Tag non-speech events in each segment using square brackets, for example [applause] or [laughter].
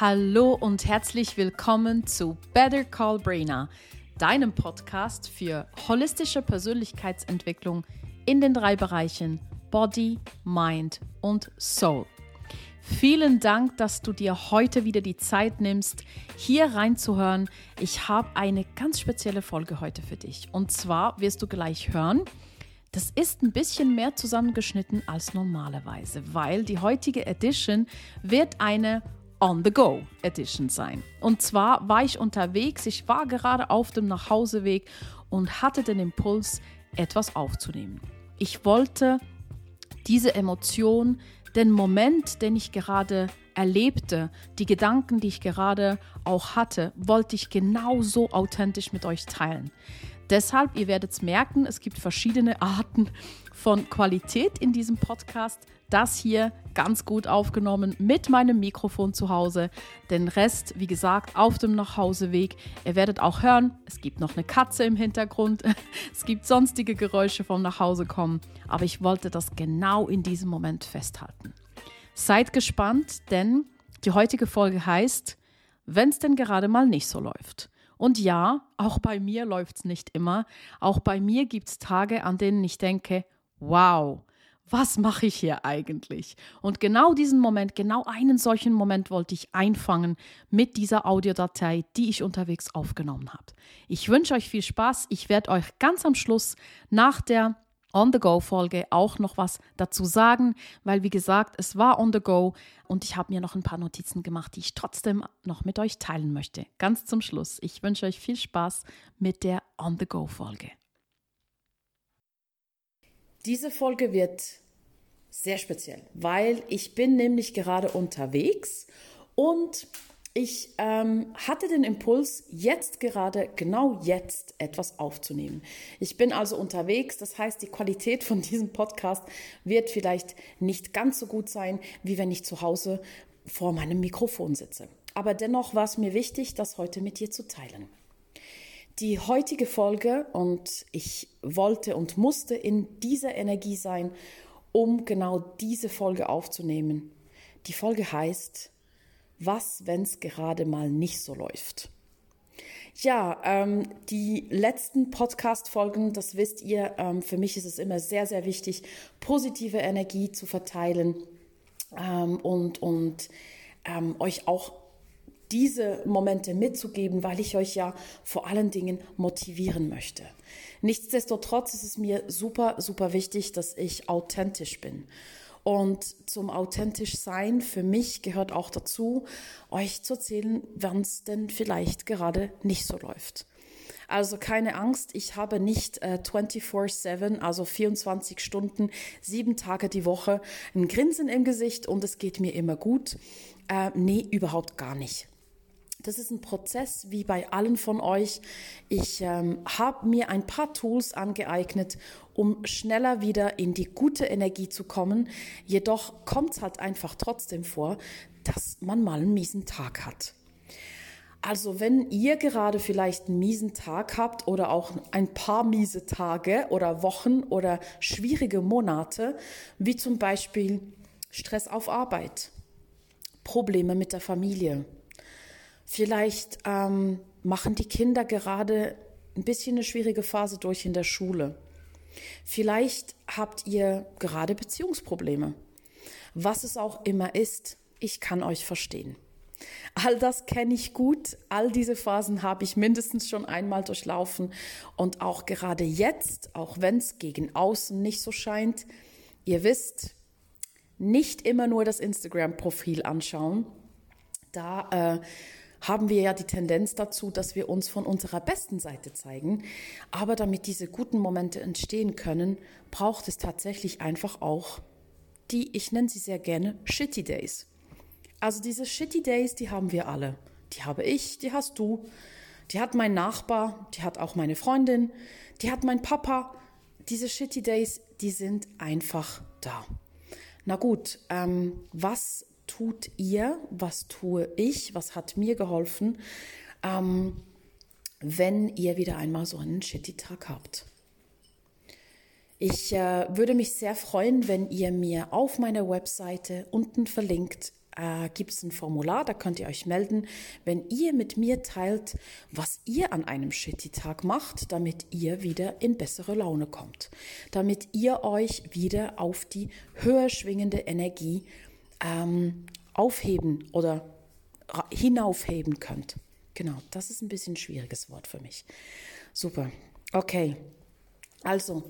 Hallo und herzlich willkommen zu Better Call Brainer, deinem Podcast für holistische Persönlichkeitsentwicklung in den drei Bereichen Body, Mind und Soul. Vielen Dank, dass du dir heute wieder die Zeit nimmst, hier reinzuhören. Ich habe eine ganz spezielle Folge heute für dich. Und zwar wirst du gleich hören, das ist ein bisschen mehr zusammengeschnitten als normalerweise, weil die heutige Edition wird eine On-the-Go Edition sein. Und zwar war ich unterwegs, ich war gerade auf dem Nachhauseweg und hatte den Impuls, etwas aufzunehmen. Ich wollte diese Emotion, den Moment, den ich gerade erlebte, die Gedanken, die ich gerade auch hatte, wollte ich genauso authentisch mit euch teilen. Deshalb, ihr werdet es merken, es gibt verschiedene Arten von Qualität in diesem Podcast. Das hier ganz gut aufgenommen mit meinem Mikrofon zu Hause. Den Rest, wie gesagt, auf dem Nachhauseweg. Ihr werdet auch hören, es gibt noch eine Katze im Hintergrund. [laughs] Es gibt sonstige Geräusche vom Nachhausekommen. Aber ich wollte das genau in diesem Moment festhalten. Seid gespannt, denn die heutige Folge heißt, wenn es denn gerade mal nicht so läuft. Und ja, auch bei mir läuft es nicht immer. Auch bei mir gibt es Tage, an denen ich denke, wow, was mache ich hier eigentlich? Und genau diesen Moment, genau einen solchen Moment wollte ich einfangen mit dieser Audiodatei, die ich unterwegs aufgenommen habe. Ich wünsche euch viel Spaß. Ich werde euch ganz am Schluss nach der On-the-Go-Folge auch noch was dazu sagen, weil wie gesagt, es war On-the-Go und ich habe mir noch ein paar Notizen gemacht, die ich trotzdem noch mit euch teilen möchte. Ganz zum Schluss. Ich wünsche euch viel Spaß mit der On-the-Go-Folge. Diese Folge wird sehr speziell, weil ich bin nämlich gerade unterwegs und ich ähm, hatte den Impuls, jetzt gerade, genau jetzt etwas aufzunehmen. Ich bin also unterwegs, das heißt, die Qualität von diesem Podcast wird vielleicht nicht ganz so gut sein, wie wenn ich zu Hause vor meinem Mikrofon sitze. Aber dennoch war es mir wichtig, das heute mit dir zu teilen. Die heutige Folge, und ich wollte und musste in dieser Energie sein, um genau diese Folge aufzunehmen. Die Folge heißt, was, wenn es gerade mal nicht so läuft? Ja, ähm, die letzten Podcast-Folgen, das wisst ihr, ähm, für mich ist es immer sehr, sehr wichtig, positive Energie zu verteilen ähm, und, und ähm, euch auch diese Momente mitzugeben, weil ich euch ja vor allen Dingen motivieren möchte. Nichtsdestotrotz ist es mir super, super wichtig, dass ich authentisch bin. Und zum authentisch sein für mich gehört auch dazu, euch zu erzählen, wann es denn vielleicht gerade nicht so läuft. Also keine Angst, ich habe nicht äh, 24/7, also 24 Stunden, sieben Tage die Woche, ein Grinsen im Gesicht und es geht mir immer gut. Äh, nee, überhaupt gar nicht. Das ist ein Prozess wie bei allen von euch. Ich ähm, habe mir ein paar Tools angeeignet, um schneller wieder in die gute Energie zu kommen. Jedoch kommt es halt einfach trotzdem vor, dass man mal einen miesen Tag hat. Also wenn ihr gerade vielleicht einen miesen Tag habt oder auch ein paar miese Tage oder Wochen oder schwierige Monate, wie zum Beispiel Stress auf Arbeit, Probleme mit der Familie, Vielleicht ähm, machen die Kinder gerade ein bisschen eine schwierige Phase durch in der Schule. Vielleicht habt ihr gerade Beziehungsprobleme. Was es auch immer ist, ich kann euch verstehen. All das kenne ich gut, all diese Phasen habe ich mindestens schon einmal durchlaufen und auch gerade jetzt, auch wenn es gegen außen nicht so scheint, ihr wisst, nicht immer nur das Instagram-Profil anschauen. Da äh, haben wir ja die Tendenz dazu, dass wir uns von unserer besten Seite zeigen. Aber damit diese guten Momente entstehen können, braucht es tatsächlich einfach auch die, ich nenne sie sehr gerne, Shitty Days. Also diese Shitty Days, die haben wir alle. Die habe ich, die hast du, die hat mein Nachbar, die hat auch meine Freundin, die hat mein Papa. Diese Shitty Days, die sind einfach da. Na gut, ähm, was tut ihr, was tue ich, was hat mir geholfen, ähm, wenn ihr wieder einmal so einen shitty Tag habt. Ich äh, würde mich sehr freuen, wenn ihr mir auf meiner Webseite unten verlinkt äh, gibt es ein Formular, da könnt ihr euch melden, wenn ihr mit mir teilt, was ihr an einem Shitty-Tag macht, damit ihr wieder in bessere Laune kommt, damit ihr euch wieder auf die höher schwingende Energie ähm, aufheben oder hinaufheben könnt. Genau, das ist ein bisschen ein schwieriges Wort für mich. Super. Okay. Also,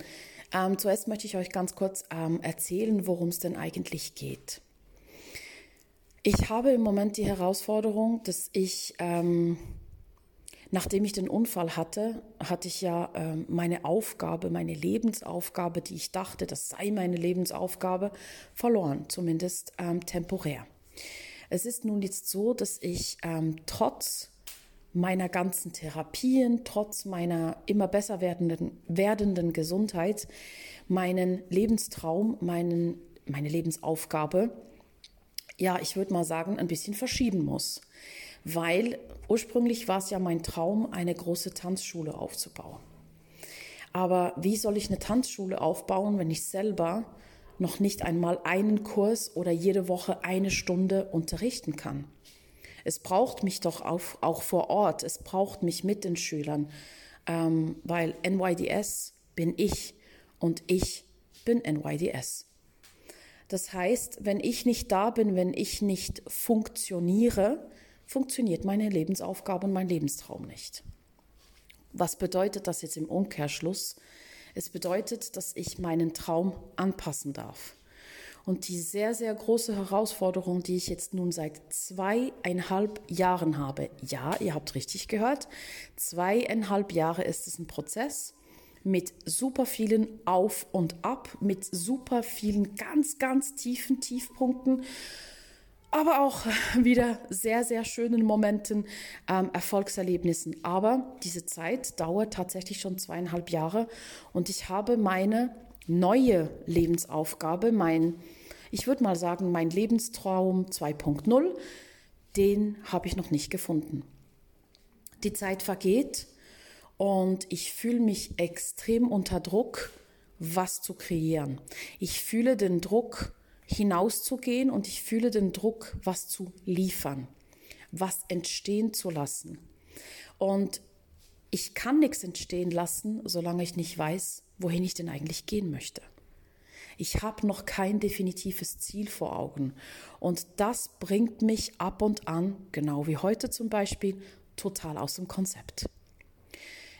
ähm, zuerst möchte ich euch ganz kurz ähm, erzählen, worum es denn eigentlich geht. Ich habe im Moment die Herausforderung, dass ich, ähm, nachdem ich den Unfall hatte, hatte ich ja ähm, meine Aufgabe, meine Lebensaufgabe, die ich dachte, das sei meine Lebensaufgabe, verloren, zumindest ähm, temporär. Es ist nun jetzt so, dass ich ähm, trotz meiner ganzen Therapien, trotz meiner immer besser werdenden, werdenden Gesundheit, meinen Lebenstraum, meinen, meine Lebensaufgabe, ja, ich würde mal sagen, ein bisschen verschieben muss. Weil ursprünglich war es ja mein Traum, eine große Tanzschule aufzubauen. Aber wie soll ich eine Tanzschule aufbauen, wenn ich selber noch nicht einmal einen Kurs oder jede Woche eine Stunde unterrichten kann? Es braucht mich doch auch, auch vor Ort, es braucht mich mit den Schülern, ähm, weil NYDS bin ich und ich bin NYDS. Das heißt, wenn ich nicht da bin, wenn ich nicht funktioniere, funktioniert meine Lebensaufgabe und mein Lebenstraum nicht. Was bedeutet das jetzt im Umkehrschluss? Es bedeutet, dass ich meinen Traum anpassen darf. Und die sehr, sehr große Herausforderung, die ich jetzt nun seit zweieinhalb Jahren habe, ja, ihr habt richtig gehört, zweieinhalb Jahre ist es ein Prozess mit super vielen Auf und Ab, mit super vielen ganz, ganz tiefen Tiefpunkten, aber auch [laughs] wieder sehr, sehr schönen Momenten, ähm, Erfolgserlebnissen. Aber diese Zeit dauert tatsächlich schon zweieinhalb Jahre und ich habe meine neue Lebensaufgabe, mein, ich würde mal sagen, mein Lebenstraum 2.0, den habe ich noch nicht gefunden. Die Zeit vergeht und ich fühle mich extrem unter Druck, was zu kreieren. Ich fühle den Druck, hinauszugehen und ich fühle den Druck, was zu liefern, was entstehen zu lassen. Und ich kann nichts entstehen lassen, solange ich nicht weiß, wohin ich denn eigentlich gehen möchte. Ich habe noch kein definitives Ziel vor Augen. Und das bringt mich ab und an, genau wie heute zum Beispiel, total aus dem Konzept.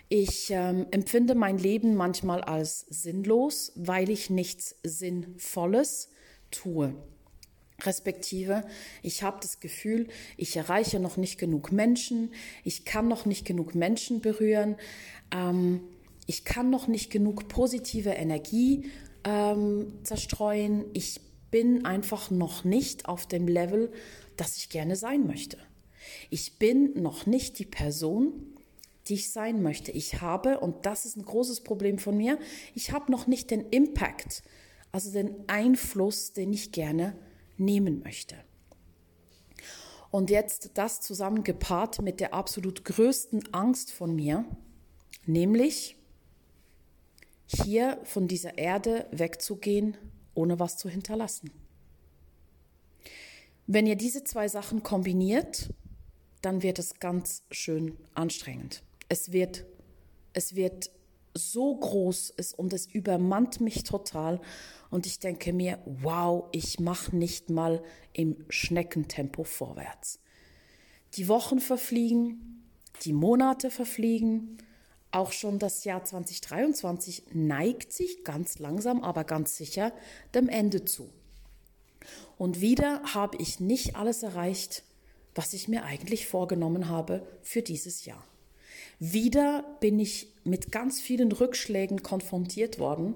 Ich ähm, empfinde mein Leben manchmal als sinnlos, weil ich nichts Sinnvolles tue respektive ich habe das Gefühl, ich erreiche noch nicht genug Menschen, ich kann noch nicht genug Menschen berühren, ähm, ich kann noch nicht genug positive Energie ähm, zerstreuen, ich bin einfach noch nicht auf dem Level, das ich gerne sein möchte. Ich bin noch nicht die Person, die ich sein möchte. Ich habe, und das ist ein großes Problem von mir, ich habe noch nicht den Impact, also den Einfluss, den ich gerne nehmen möchte. Und jetzt das zusammengepaart mit der absolut größten Angst von mir, nämlich hier von dieser Erde wegzugehen, ohne was zu hinterlassen. Wenn ihr diese zwei Sachen kombiniert, dann wird es ganz schön anstrengend. Es wird, es wird so groß ist und es übermannt mich total. Und ich denke mir, wow, ich mache nicht mal im Schneckentempo vorwärts. Die Wochen verfliegen, die Monate verfliegen. Auch schon das Jahr 2023 neigt sich ganz langsam, aber ganz sicher dem Ende zu. Und wieder habe ich nicht alles erreicht, was ich mir eigentlich vorgenommen habe für dieses Jahr. Wieder bin ich mit ganz vielen Rückschlägen konfrontiert worden.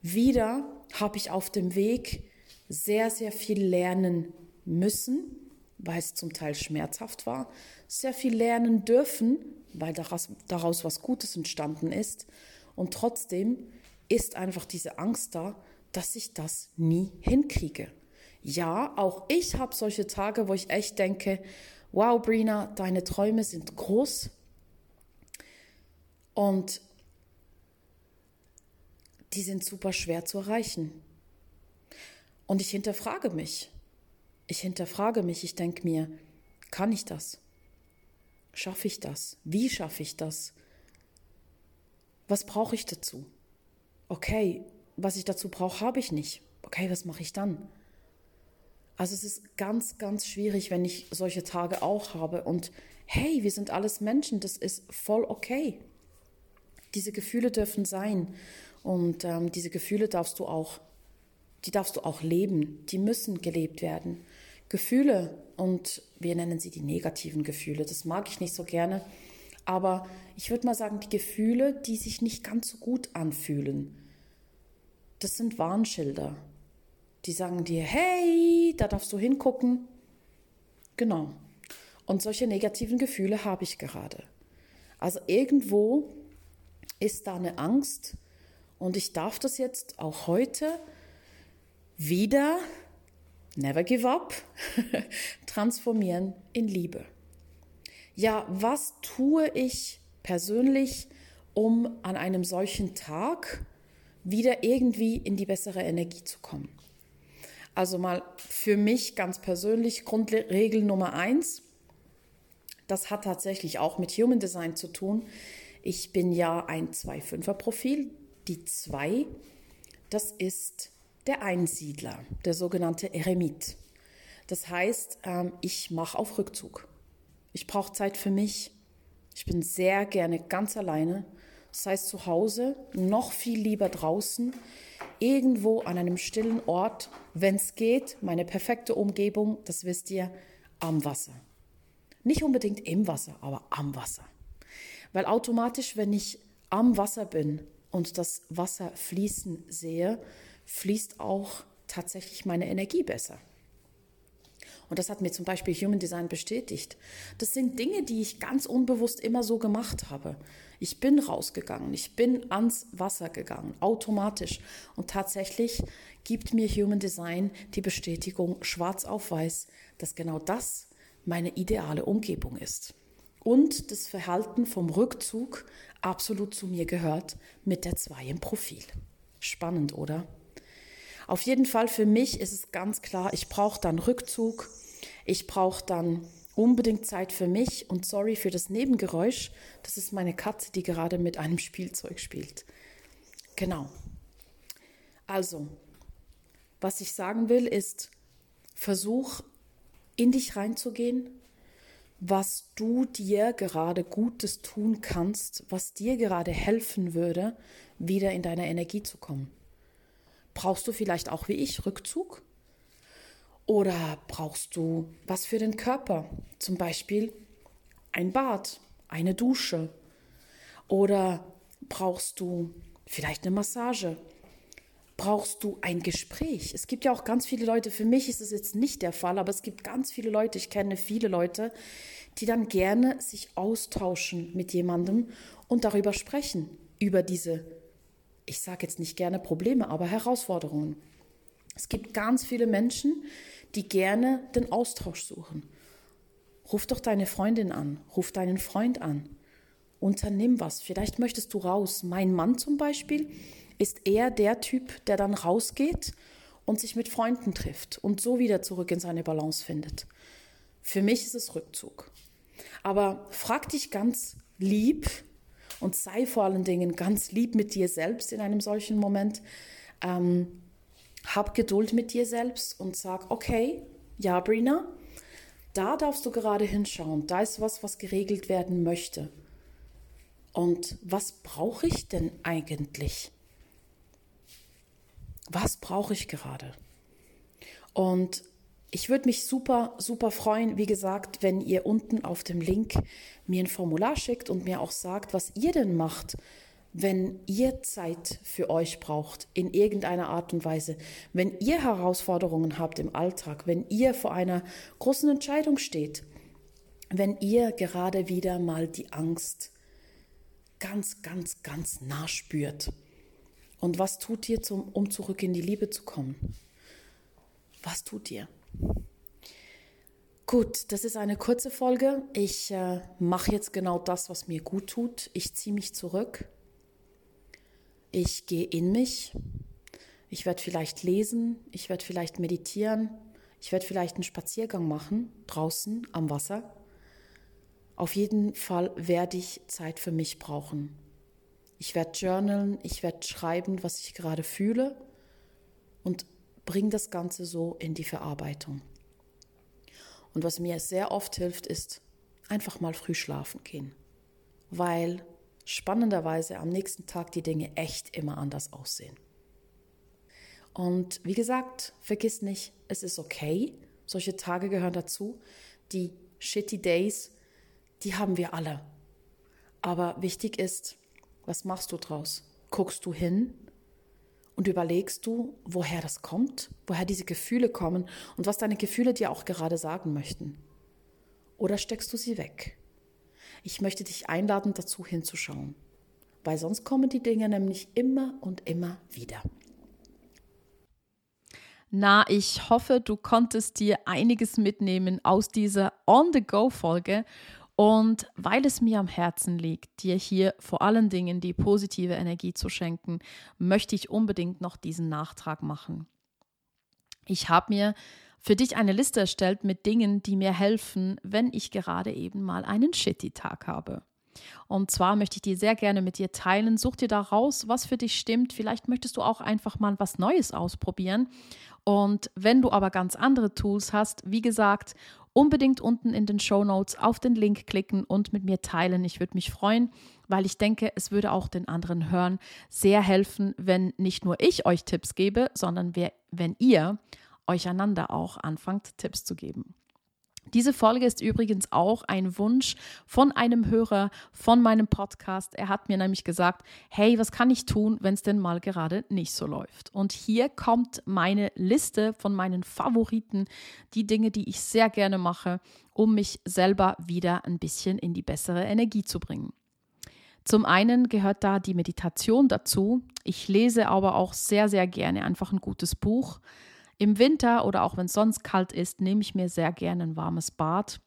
Wieder habe ich auf dem Weg sehr, sehr viel lernen müssen, weil es zum Teil schmerzhaft war, sehr viel lernen dürfen, weil daraus, daraus was Gutes entstanden ist. Und trotzdem ist einfach diese Angst da, dass ich das nie hinkriege. Ja, auch ich habe solche Tage, wo ich echt denke, wow, Brina, deine Träume sind groß, und die sind super schwer zu erreichen. Und ich hinterfrage mich, Ich hinterfrage mich, ich denke mir, kann ich das? Schaffe ich das? Wie schaffe ich das? Was brauche ich dazu? Okay, was ich dazu brauche, habe ich nicht. Okay, was mache ich dann? Also es ist ganz, ganz schwierig, wenn ich solche Tage auch habe. Und hey, wir sind alles Menschen, das ist voll okay. Diese Gefühle dürfen sein. Und ähm, diese Gefühle darfst du auch, die darfst du auch leben. Die müssen gelebt werden. Gefühle, und wir nennen sie die negativen Gefühle, das mag ich nicht so gerne, aber ich würde mal sagen, die Gefühle, die sich nicht ganz so gut anfühlen, das sind Warnschilder. Die sagen dir, hey, da darfst du hingucken. Genau. Und solche negativen Gefühle habe ich gerade. Also irgendwo ist da eine Angst und ich darf das jetzt auch heute wieder, never give up, [laughs] transformieren in Liebe. Ja, was tue ich persönlich, um an einem solchen Tag wieder irgendwie in die bessere Energie zu kommen? Also mal für mich ganz persönlich Grundregel Nummer eins. Das hat tatsächlich auch mit Human Design zu tun. Ich bin ja ein 2-5er Profil. Die 2, das ist der Einsiedler, der sogenannte Eremit. Das heißt, ähm, ich mache auf Rückzug. Ich brauche Zeit für mich. Ich bin sehr gerne ganz alleine. Das heißt zu Hause, noch viel lieber draußen irgendwo an einem stillen Ort, wenn es geht, meine perfekte Umgebung, das wisst ihr, am Wasser. Nicht unbedingt im Wasser, aber am Wasser. Weil automatisch, wenn ich am Wasser bin und das Wasser fließen sehe, fließt auch tatsächlich meine Energie besser. Und das hat mir zum Beispiel Human Design bestätigt. Das sind Dinge, die ich ganz unbewusst immer so gemacht habe. Ich bin rausgegangen, ich bin ans Wasser gegangen, automatisch. Und tatsächlich gibt mir Human Design die Bestätigung schwarz auf weiß, dass genau das meine ideale Umgebung ist. Und das Verhalten vom Rückzug absolut zu mir gehört mit der 2 im Profil. Spannend, oder? Auf jeden Fall für mich ist es ganz klar, ich brauche dann Rückzug, ich brauche dann unbedingt Zeit für mich und sorry für das Nebengeräusch, das ist meine Katze, die gerade mit einem Spielzeug spielt. Genau. Also, was ich sagen will, ist, versuch in dich reinzugehen, was du dir gerade Gutes tun kannst, was dir gerade helfen würde, wieder in deine Energie zu kommen. Brauchst du vielleicht auch wie ich Rückzug? Oder brauchst du was für den Körper? Zum Beispiel ein Bad, eine Dusche. Oder brauchst du vielleicht eine Massage? Brauchst du ein Gespräch? Es gibt ja auch ganz viele Leute, für mich ist es jetzt nicht der Fall, aber es gibt ganz viele Leute, ich kenne viele Leute, die dann gerne sich austauschen mit jemandem und darüber sprechen, über diese ich sage jetzt nicht gerne Probleme, aber Herausforderungen. Es gibt ganz viele Menschen, die gerne den Austausch suchen. Ruf doch deine Freundin an, ruf deinen Freund an, unternimm was. Vielleicht möchtest du raus. Mein Mann zum Beispiel ist eher der Typ, der dann rausgeht und sich mit Freunden trifft und so wieder zurück in seine Balance findet. Für mich ist es Rückzug. Aber frag dich ganz lieb, und sei vor allen Dingen ganz lieb mit dir selbst in einem solchen Moment. Ähm, hab Geduld mit dir selbst und sag, okay, ja, Brina, da darfst du gerade hinschauen. Da ist was, was geregelt werden möchte. Und was brauche ich denn eigentlich? Was brauche ich gerade? Und ich würde mich super, super freuen, wie gesagt, wenn ihr unten auf dem Link mir ein Formular schickt und mir auch sagt, was ihr denn macht, wenn ihr Zeit für euch braucht, in irgendeiner Art und Weise, wenn ihr Herausforderungen habt im Alltag, wenn ihr vor einer großen Entscheidung steht, wenn ihr gerade wieder mal die Angst ganz, ganz, ganz nah spürt. Und was tut ihr, zum, um zurück in die Liebe zu kommen? Was tut ihr? Gut, das ist eine kurze Folge. Ich äh, mache jetzt genau das, was mir gut tut. Ich ziehe mich zurück. Ich gehe in mich. Ich werde vielleicht lesen. Ich werde vielleicht meditieren. Ich werde vielleicht einen Spaziergang machen, draußen am Wasser. Auf jeden Fall werde ich Zeit für mich brauchen. Ich werde journalen, ich werde schreiben, was ich gerade fühle und bringe das Ganze so in die Verarbeitung. Und was mir sehr oft hilft, ist einfach mal früh schlafen gehen, weil spannenderweise am nächsten Tag die Dinge echt immer anders aussehen. Und wie gesagt, vergiss nicht, es ist okay. Solche Tage gehören dazu. Die shitty Days, die haben wir alle. Aber wichtig ist, was machst du draus? Guckst du hin und überlegst du, woher das kommt, woher diese Gefühle kommen und was deine Gefühle dir auch gerade sagen möchten? Oder steckst du sie weg? Ich möchte dich einladen, dazu hinzuschauen, weil sonst kommen die Dinge nämlich immer und immer wieder. Na, ich hoffe, du konntest dir einiges mitnehmen aus dieser On-the-Go-Folge. Und weil es mir am Herzen liegt, dir hier vor allen Dingen die positive Energie zu schenken, möchte ich unbedingt noch diesen Nachtrag machen. Ich habe mir für dich eine Liste erstellt mit Dingen, die mir helfen, wenn ich gerade eben mal einen shitty Tag habe. Und zwar möchte ich dir sehr gerne mit dir teilen. Such dir da raus, was für dich stimmt. Vielleicht möchtest du auch einfach mal was Neues ausprobieren. Und wenn du aber ganz andere Tools hast, wie gesagt, unbedingt unten in den Show Notes auf den Link klicken und mit mir teilen. Ich würde mich freuen, weil ich denke, es würde auch den anderen Hören sehr helfen, wenn nicht nur ich euch Tipps gebe, sondern wenn ihr euch einander auch anfangt, Tipps zu geben. Diese Folge ist übrigens auch ein Wunsch von einem Hörer von meinem Podcast. Er hat mir nämlich gesagt, hey, was kann ich tun, wenn es denn mal gerade nicht so läuft? Und hier kommt meine Liste von meinen Favoriten, die Dinge, die ich sehr gerne mache, um mich selber wieder ein bisschen in die bessere Energie zu bringen. Zum einen gehört da die Meditation dazu. Ich lese aber auch sehr, sehr gerne einfach ein gutes Buch. Im Winter oder auch wenn es sonst kalt ist, nehme ich mir sehr gerne ein warmes Bad.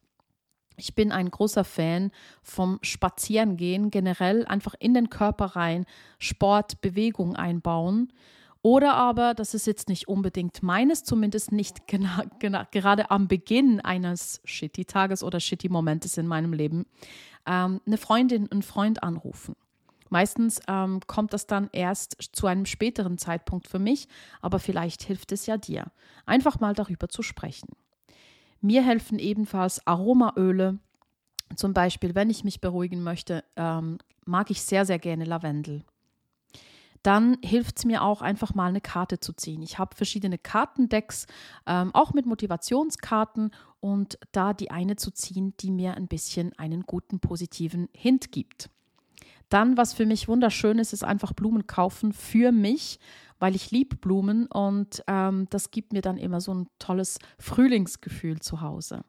Ich bin ein großer Fan vom Spazierengehen, generell einfach in den Körper rein, Sport, Bewegung einbauen. Oder aber, das ist jetzt nicht unbedingt meines, zumindest nicht gerade am Beginn eines Shitty-Tages oder Shitty-Momentes in meinem Leben, ähm, eine Freundin, einen Freund anrufen. Meistens ähm, kommt das dann erst zu einem späteren Zeitpunkt für mich, aber vielleicht hilft es ja dir, einfach mal darüber zu sprechen. Mir helfen ebenfalls Aromaöle. Zum Beispiel, wenn ich mich beruhigen möchte, ähm, mag ich sehr, sehr gerne Lavendel. Dann hilft es mir auch einfach mal eine Karte zu ziehen. Ich habe verschiedene Kartendecks, ähm, auch mit Motivationskarten und da die eine zu ziehen, die mir ein bisschen einen guten positiven Hint gibt. Dann, was für mich wunderschön ist, ist einfach Blumen kaufen für mich, weil ich liebe Blumen und ähm, das gibt mir dann immer so ein tolles Frühlingsgefühl zu Hause.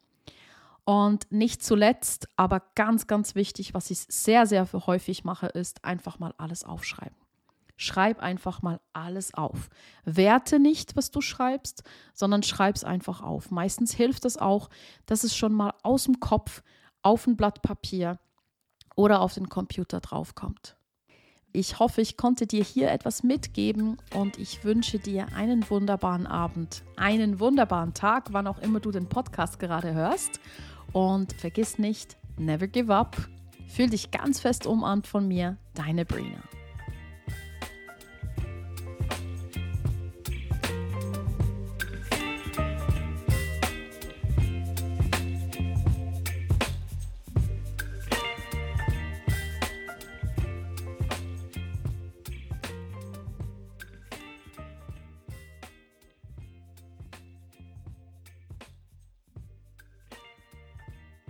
Und nicht zuletzt, aber ganz, ganz wichtig, was ich sehr, sehr häufig mache, ist einfach mal alles aufschreiben. Schreib einfach mal alles auf. Werte nicht, was du schreibst, sondern schreib es einfach auf. Meistens hilft es auch, dass es schon mal aus dem Kopf auf ein Blatt Papier oder auf den Computer draufkommt. Ich hoffe, ich konnte dir hier etwas mitgeben und ich wünsche dir einen wunderbaren Abend, einen wunderbaren Tag, wann auch immer du den Podcast gerade hörst. Und vergiss nicht, never give up. Fühl dich ganz fest umarmt von mir, deine Brina.